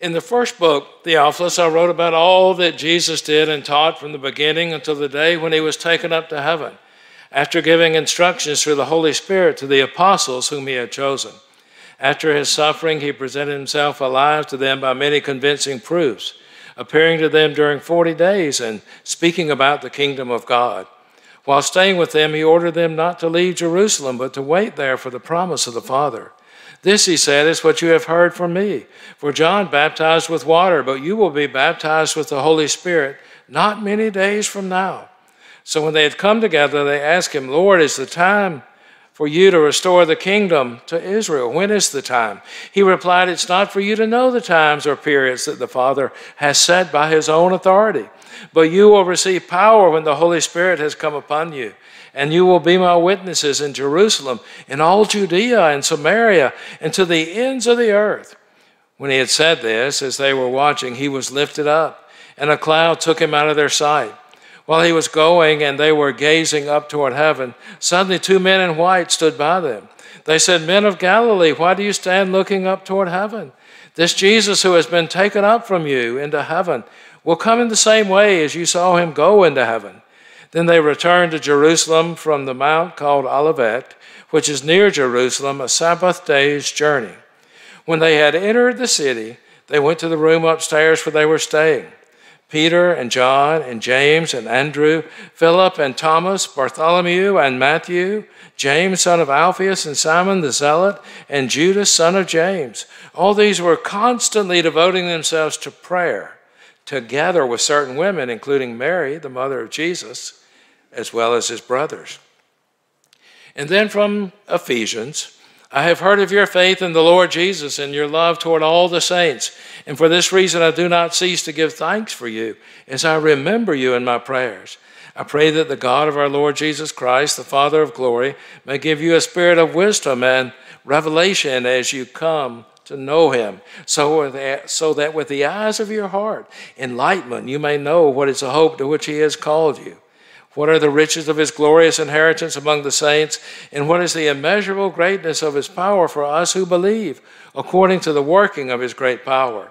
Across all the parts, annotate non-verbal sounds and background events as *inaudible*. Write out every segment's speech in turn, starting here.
In the first book, Theophilus, I wrote about all that Jesus did and taught from the beginning until the day when he was taken up to heaven, after giving instructions through the Holy Spirit to the apostles whom he had chosen. After his suffering, he presented himself alive to them by many convincing proofs, appearing to them during 40 days and speaking about the kingdom of God. While staying with them, he ordered them not to leave Jerusalem, but to wait there for the promise of the Father. This, he said, is what you have heard from me. For John baptized with water, but you will be baptized with the Holy Spirit not many days from now. So when they had come together, they asked him, Lord, is the time for you to restore the kingdom to Israel. When is the time? He replied, It's not for you to know the times or periods that the Father has set by his own authority, but you will receive power when the Holy Spirit has come upon you. And you will be my witnesses in Jerusalem, in all Judea and Samaria, and to the ends of the earth. When he had said this, as they were watching, he was lifted up, and a cloud took him out of their sight. While he was going and they were gazing up toward heaven, suddenly two men in white stood by them. They said, Men of Galilee, why do you stand looking up toward heaven? This Jesus who has been taken up from you into heaven will come in the same way as you saw him go into heaven. Then they returned to Jerusalem from the mount called Olivet, which is near Jerusalem, a Sabbath day's journey. When they had entered the city, they went to the room upstairs where they were staying. Peter and John and James and Andrew, Philip and Thomas, Bartholomew and Matthew, James, son of Alphaeus, and Simon the Zealot, and Judas, son of James. All these were constantly devoting themselves to prayer, together with certain women, including Mary, the mother of Jesus, as well as his brothers. And then from Ephesians, I have heard of your faith in the Lord Jesus and your love toward all the saints. And for this reason, I do not cease to give thanks for you as I remember you in my prayers. I pray that the God of our Lord Jesus Christ, the Father of glory, may give you a spirit of wisdom and revelation as you come to know him, so that, so that with the eyes of your heart, enlightenment, you may know what is the hope to which he has called you what are the riches of his glorious inheritance among the saints? And what is the immeasurable greatness of his power for us who believe, according to the working of his great power?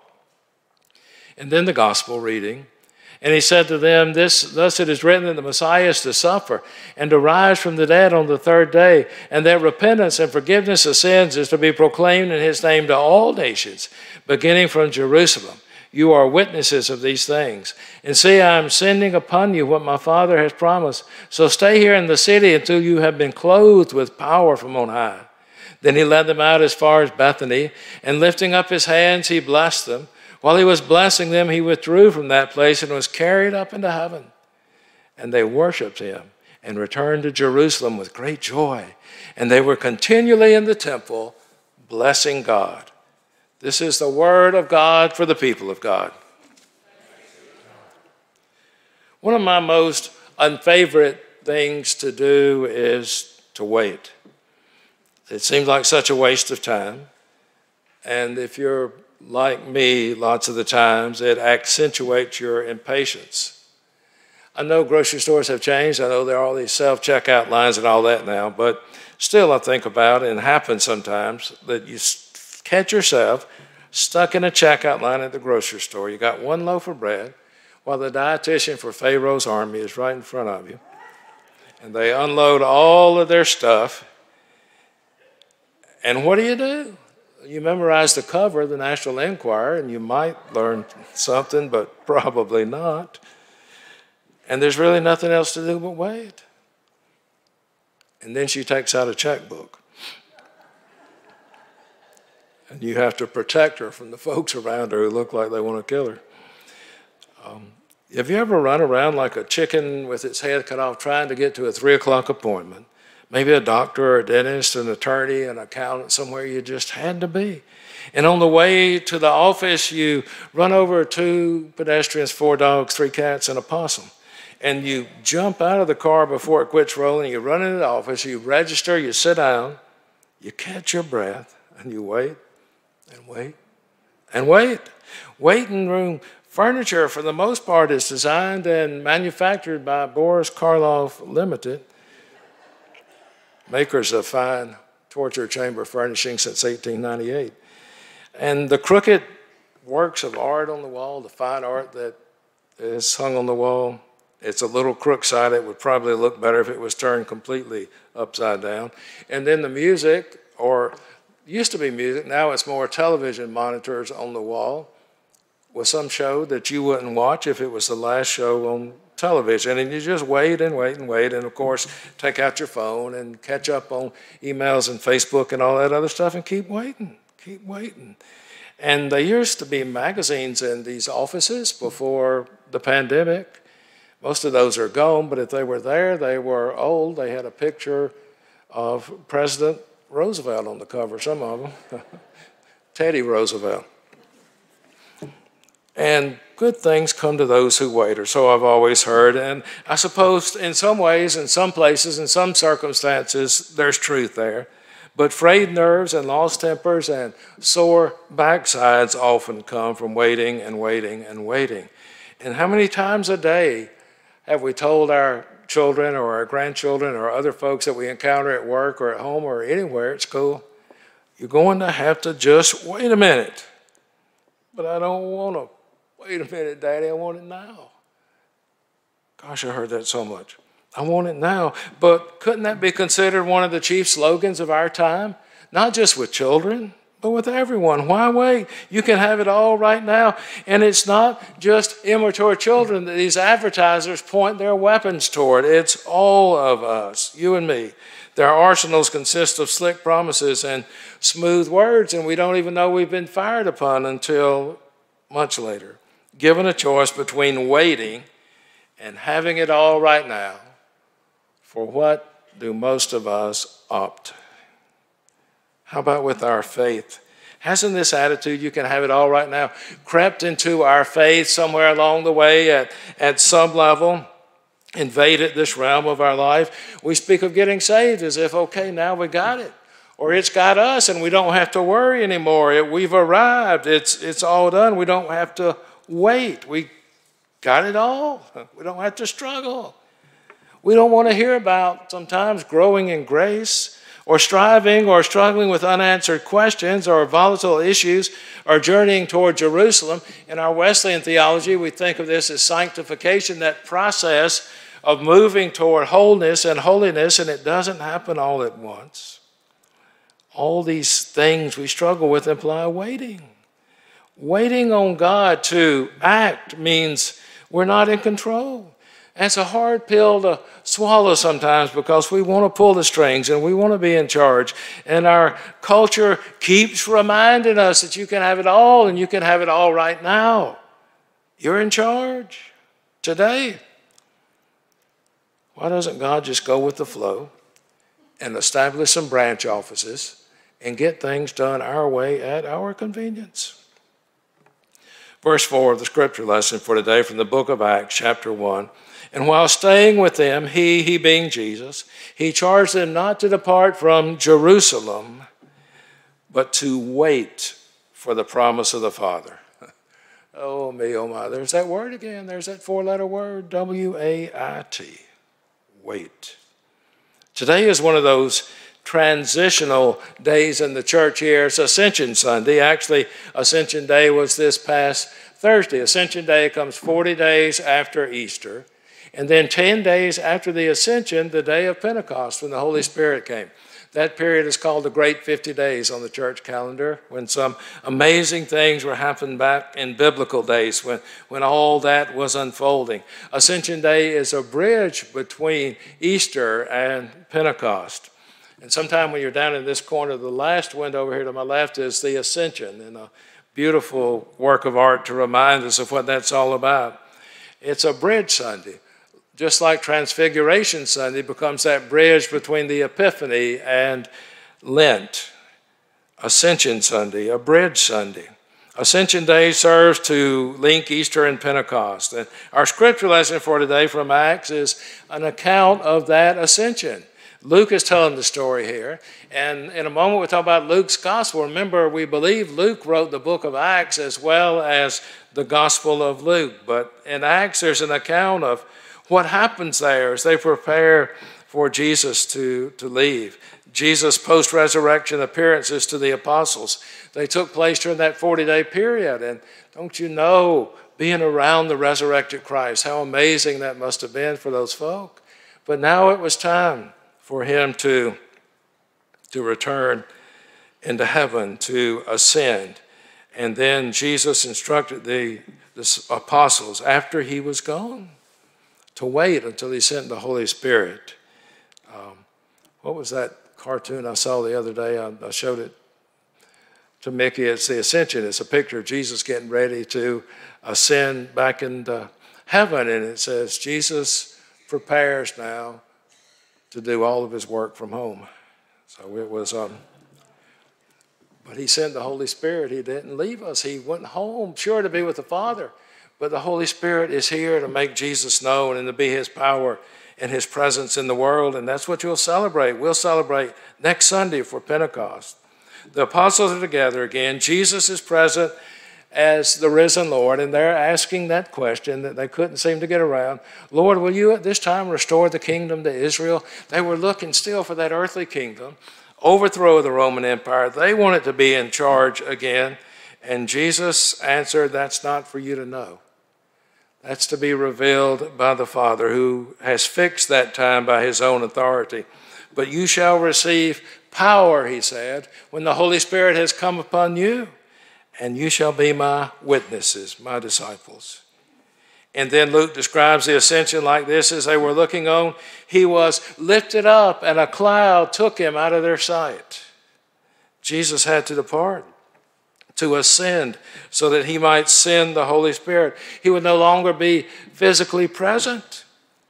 And then the gospel reading. And he said to them, this, Thus it is written that the Messiah is to suffer and to rise from the dead on the third day, and that repentance and forgiveness of sins is to be proclaimed in his name to all nations, beginning from Jerusalem. You are witnesses of these things. And see, I am sending upon you what my Father has promised. So stay here in the city until you have been clothed with power from on high. Then he led them out as far as Bethany, and lifting up his hands, he blessed them. While he was blessing them, he withdrew from that place and was carried up into heaven. And they worshiped him and returned to Jerusalem with great joy. And they were continually in the temple, blessing God. This is the word of God for the people of God. One of my most unfavorite things to do is to wait. It seems like such a waste of time. And if you're like me, lots of the times, it accentuates your impatience. I know grocery stores have changed. I know there are all these self checkout lines and all that now, but still, I think about it and happens sometimes that you catch yourself stuck in a checkout line at the grocery store. You got one loaf of bread while the dietitian for Pharaoh's army is right in front of you. And they unload all of their stuff. And what do you do? You memorize the cover of the National Enquirer, and you might learn something, but *laughs* probably not. And there's really nothing else to do but wait. And then she takes out a checkbook and you have to protect her from the *laughs* folks around her who look like they want to kill her. Um, have you ever run around like a chicken with its head cut off trying to get to a three o'clock appointment? Maybe a doctor or a dentist, an attorney, an accountant, somewhere you just had to be. And on the way to the office, you run over two pedestrians, four dogs, three cats, and a possum. And you jump out of the car before it quits rolling. You run into the office, you register, you sit down, you catch your breath, and you wait and wait and wait. Waiting room furniture, for the most part, is designed and manufactured by Boris Karloff Limited, makers of fine torture chamber furnishing since 1898. And the crooked works of art on the wall, the fine art that is hung on the wall, it's a little crook side. It would probably look better if it was turned completely upside down. And then the music, or used to be music, now it's more television monitors on the wall with some show that you wouldn't watch if it was the last show on television. And you just wait and wait and wait. And of course, take out your phone and catch up on emails and Facebook and all that other stuff and keep waiting, keep waiting. And there used to be magazines in these offices before the pandemic. Most of those are gone, but if they were there, they were old. They had a picture of President Roosevelt on the cover, some of them. *laughs* Teddy Roosevelt. And good things come to those who wait, or so I've always heard. And I suppose in some ways, in some places, in some circumstances, there's truth there. But frayed nerves and lost tempers and sore backsides often come from waiting and waiting and waiting. And how many times a day have we told our children or our grandchildren or other folks that we encounter at work or at home or anywhere at school, you're going to have to just wait a minute. But I don't want to Wait a minute, Daddy, I want it now. Gosh, I heard that so much. I want it now. But couldn't that be considered one of the chief slogans of our time? Not just with children, but with everyone. Why wait? You can have it all right now. And it's not just immature children that these advertisers point their weapons toward, it's all of us, you and me. Their arsenals consist of slick promises and smooth words, and we don't even know we've been fired upon until much later given a choice between waiting and having it all right now, for what do most of us opt? How about with our faith? Hasn't this attitude, you can have it all right now, crept into our faith somewhere along the way at, at some level? invaded this realm of our life. We speak of getting saved as if, okay, now we got it. Or it's got us and we don't have to worry anymore. It, we've arrived. It's, it's all done. We don't have to wait. We got it all. We don't have to struggle. We don't want to hear about sometimes growing in grace or striving or struggling with unanswered questions or volatile issues or journeying toward Jerusalem. In our Wesleyan theology, we think of this as sanctification, that process of moving toward wholeness and holiness, and it doesn't happen all at once. All these things we struggle with imply waiting. Waiting on God to act means we're not in control. It's a hard pill to swallow sometimes because we want to pull the strings and we want to be in charge. And our culture keeps reminding us that you can have it all and you can have it all right now. You're in charge today. Why doesn't God just go with the flow and establish some branch offices and get things done our way at our convenience? Verse 4 of the scripture lesson for today from the book of Acts, chapter 1. And while staying with them, he, he being Jesus, he charged them not to depart from Jerusalem, but to wait for the promise of the Father. *laughs* oh, me, oh, my. There's that word again. There's that four letter word, W A I T. Wait. Today is one of those transitional days in the church here. It's Ascension Sunday. Actually, Ascension Day was this past Thursday. Ascension Day comes 40 days after Easter. And then 10 days after the Ascension, the day of Pentecost, when the Holy Spirit came. That period is called the Great 50 Days on the church calendar, when some amazing things were happening back in biblical days, when, when all that was unfolding. Ascension Day is a bridge between Easter and Pentecost. And sometime when you're down in this corner, the last window over here to my left is the Ascension, and a beautiful work of art to remind us of what that's all about. It's a bridge Sunday, just like Transfiguration Sunday becomes that bridge between the Epiphany and Lent. Ascension Sunday, a Bridge Sunday. Ascension Day serves to link Easter and Pentecost. And our scripture lesson for today from Acts is an account of that ascension. Luke is telling the story here. And in a moment, we'll talk about Luke's gospel. Remember, we believe Luke wrote the book of Acts as well as the gospel of Luke. But in Acts, there's an account of what happens there as they prepare for Jesus to, to leave. Jesus' post resurrection appearances to the apostles. They took place during that 40 day period. And don't you know, being around the resurrected Christ, how amazing that must have been for those folk. But now it was time for him to, to return into heaven, to ascend. And then Jesus instructed the, the apostles after he was gone to wait until he sent the Holy Spirit. Um, what was that cartoon I saw the other day? I, I showed it to Mickey. It's the Ascension. It's a picture of Jesus getting ready to ascend back into heaven. And it says, Jesus prepares now to do all of his work from home. So it was, um, but he sent the Holy Spirit. He didn't leave us. He went home, sure to be with the Father. But the Holy Spirit is here to make Jesus known and to be his power and his presence in the world. And that's what you'll celebrate. We'll celebrate next Sunday for Pentecost. The apostles are together again. Jesus is present as the risen Lord, and they're asking that question that they couldn't seem to get around Lord, will you at this time restore the kingdom to Israel? They were looking still for that earthly kingdom, overthrow the Roman Empire. They wanted to be in charge again. And Jesus answered, That's not for you to know. That's to be revealed by the Father, who has fixed that time by his own authority. But you shall receive power, he said, when the Holy Spirit has come upon you and you shall be my witnesses, my disciples. And then Luke describes the ascension like this as they were looking on, he was lifted up, and a cloud took him out of their sight. Jesus had to depart, to ascend, so that he might send the Holy Spirit. He would no longer be physically present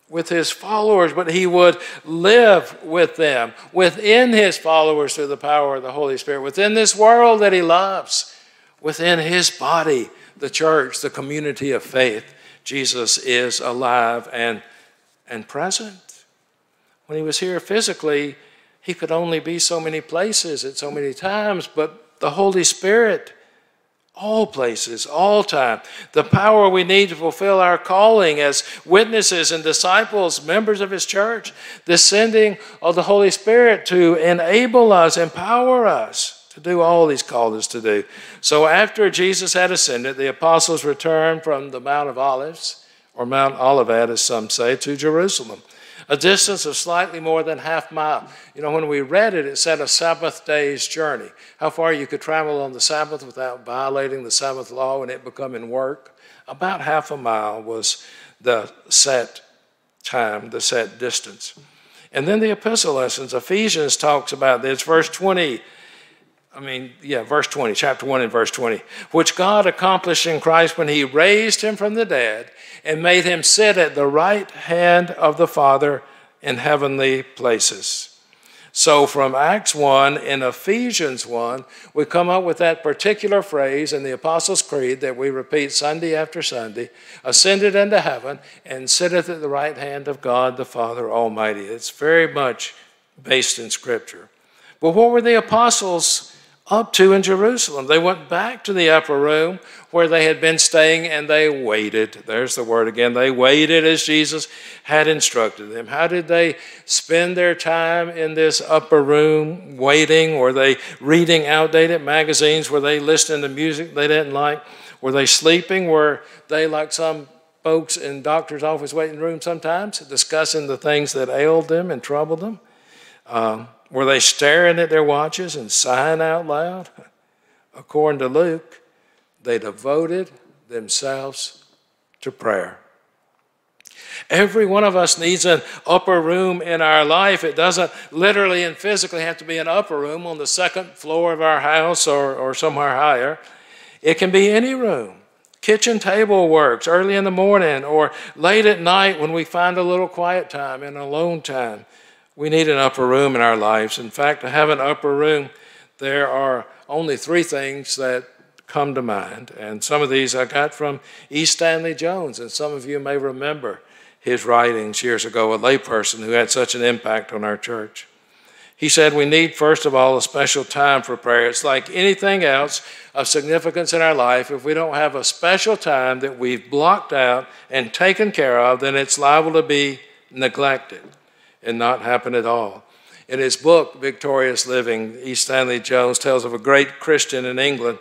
with his followers, but he would live with them, within his followers through the power of the Holy Spirit, within this world that he loves within his body, the church, the community of faith, Jesus is alive and, and present. When he was here physically, he could only be so many places at so many times, but the Holy Spirit, all places, all time, the power we need to fulfill our calling as witnesses and disciples, members of his church, the sending of the Holy Spirit to enable us, empower us to do all he's called us to do. So after Jesus had ascended, the apostles returned from the Mount of Olives, or Mount Olivet, as some say, to Jerusalem, a distance of slightly more than half a mile. You know, when we read it, it said a Sabbath day's journey. How far you could travel on the Sabbath without violating the Sabbath law and it becoming work. About half a mile was the set time, the set distance. And then the epistle lessons, Ephesians talks about this. Verse 20 I mean, yeah, verse 20, chapter 1 and verse 20, which God accomplished in Christ when he raised him from the dead and made him sit at the right hand of the Father in heavenly places. So, from Acts 1 and Ephesians 1, we come up with that particular phrase in the Apostles' Creed that we repeat Sunday after Sunday ascended into heaven and sitteth at the right hand of God the Father Almighty. It's very much based in Scripture. But what were the apostles up to in Jerusalem. They went back to the upper room where they had been staying and they waited. There's the word again. They waited as Jesus had instructed them. How did they spend their time in this upper room waiting? Were they reading outdated magazines? Were they listening to music they didn't like? Were they sleeping? Were they like some folks in doctor's office waiting room sometimes discussing the things that ailed them and troubled them? Um, were they staring at their watches and sighing out loud? According to Luke, they devoted themselves to prayer. Every one of us needs an upper room in our life. It doesn't literally and physically have to be an upper room on the second floor of our house or, or somewhere higher. It can be any room. Kitchen table works early in the morning or late at night when we find a little quiet time and alone time. We need an upper room in our lives. In fact, to have an upper room, there are only three things that come to mind. And some of these I got from E. Stanley Jones, and some of you may remember his writings years ago, a layperson who had such an impact on our church. He said we need, first of all, a special time for prayer. It's like anything else of significance in our life. If we don't have a special time that we've blocked out and taken care of, then it's liable to be neglected and not happen at all. In his book, Victorious Living, E. Stanley Jones tells of a great Christian in England.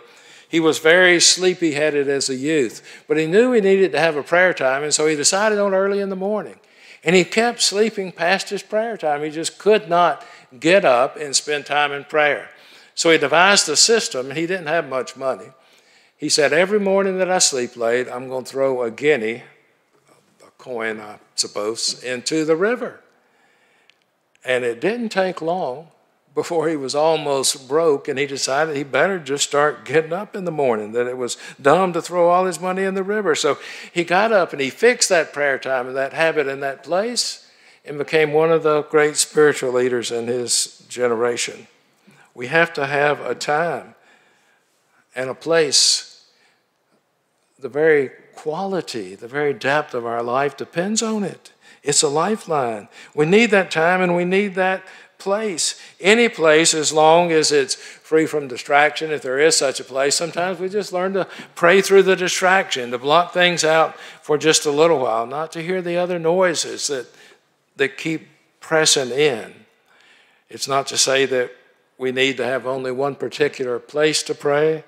He was very sleepy headed as a youth, but he knew he needed to have a prayer time, and so he decided on early in the morning. And he kept sleeping past his prayer time. He just could not get up and spend time in prayer. So he devised a system, and he didn't have much money. He said, Every morning that I sleep late, I'm going to throw a guinea, a coin, I suppose, into the river. And it didn't take long before he was almost broke, and he decided he better just start getting up in the morning, that it was dumb to throw all his money in the river. So he got up and he fixed that prayer time and that habit in that place and became one of the great spiritual leaders in his generation. We have to have a time and a place. The very quality, the very depth of our life depends on it. It's a lifeline. We need that time and we need that place. Any place, as long as it's free from distraction, if there is such a place, sometimes we just learn to pray through the distraction, to block things out for just a little while, not to hear the other noises that that keep pressing in. It's not to say that we need to have only one particular place to pray.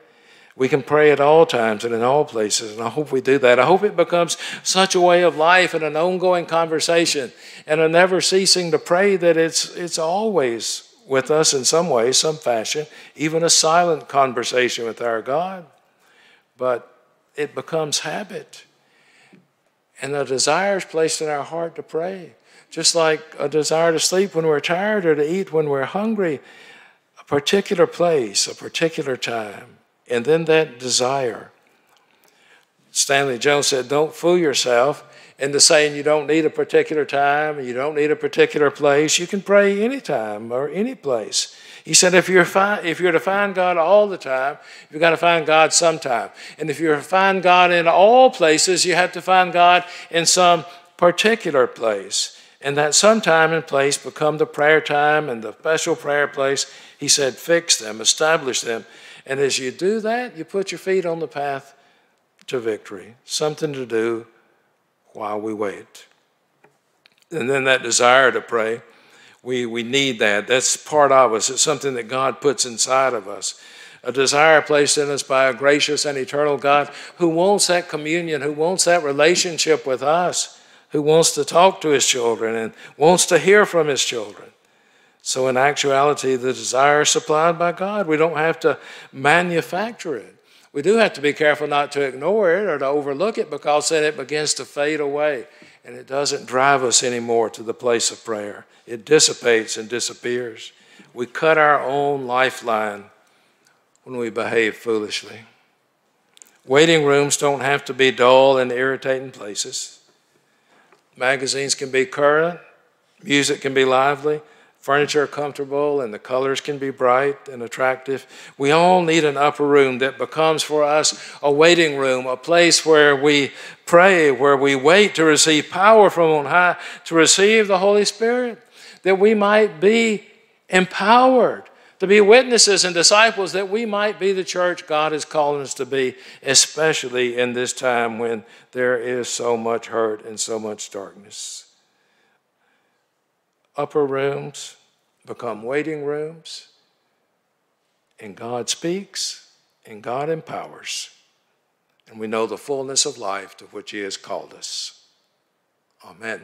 We can pray at all times and in all places, and I hope we do that. I hope it becomes such a way of life and an ongoing conversation and a never ceasing to pray that it's, it's always with us in some way, some fashion, even a silent conversation with our God. But it becomes habit. And a desire is placed in our heart to pray just like a desire to sleep when we're tired or to eat when we're hungry, a particular place, a particular time, and then that desire. Stanley Jones said, Don't fool yourself into saying you don't need a particular time, you don't need a particular place. You can pray anytime or any place. He said, if you're, if you're to find God all the time, you've got to find God sometime. And if you're to find God in all places, you have to find God in some particular place and that some time and place become the prayer time and the special prayer place. He said, fix them, establish them. And as you do that, you put your feet on the path to victory, something to do while we wait. And then that desire to pray, we, we need that. That's part of us. It's something that God puts inside of us. A desire placed in us by a gracious and eternal God who wants that communion, who wants that relationship with us who wants to talk to his children and wants to hear from his children. So, in actuality, the desire is supplied by God. We don't have to manufacture it. We do have to be careful not to ignore it or to overlook it because then it begins to fade away and it doesn't drive us anymore to the place of prayer. It dissipates and disappears. We cut our own lifeline when we behave foolishly. Waiting rooms don't have to be dull and irritating places. Magazines can be current, music can be lively, furniture comfortable, and the colors can be bright and attractive. We all need an upper room that becomes for us a waiting room, a place where we pray, where we wait to receive power from on high, to receive the Holy Spirit, that we might be empowered to be witnesses and disciples that we might be the church God is calling us to be, especially in this time when there is so much hurt and so much darkness. Upper rooms become waiting rooms, and God speaks and God empowers, and we know the fullness of life to which He has called us. Amen.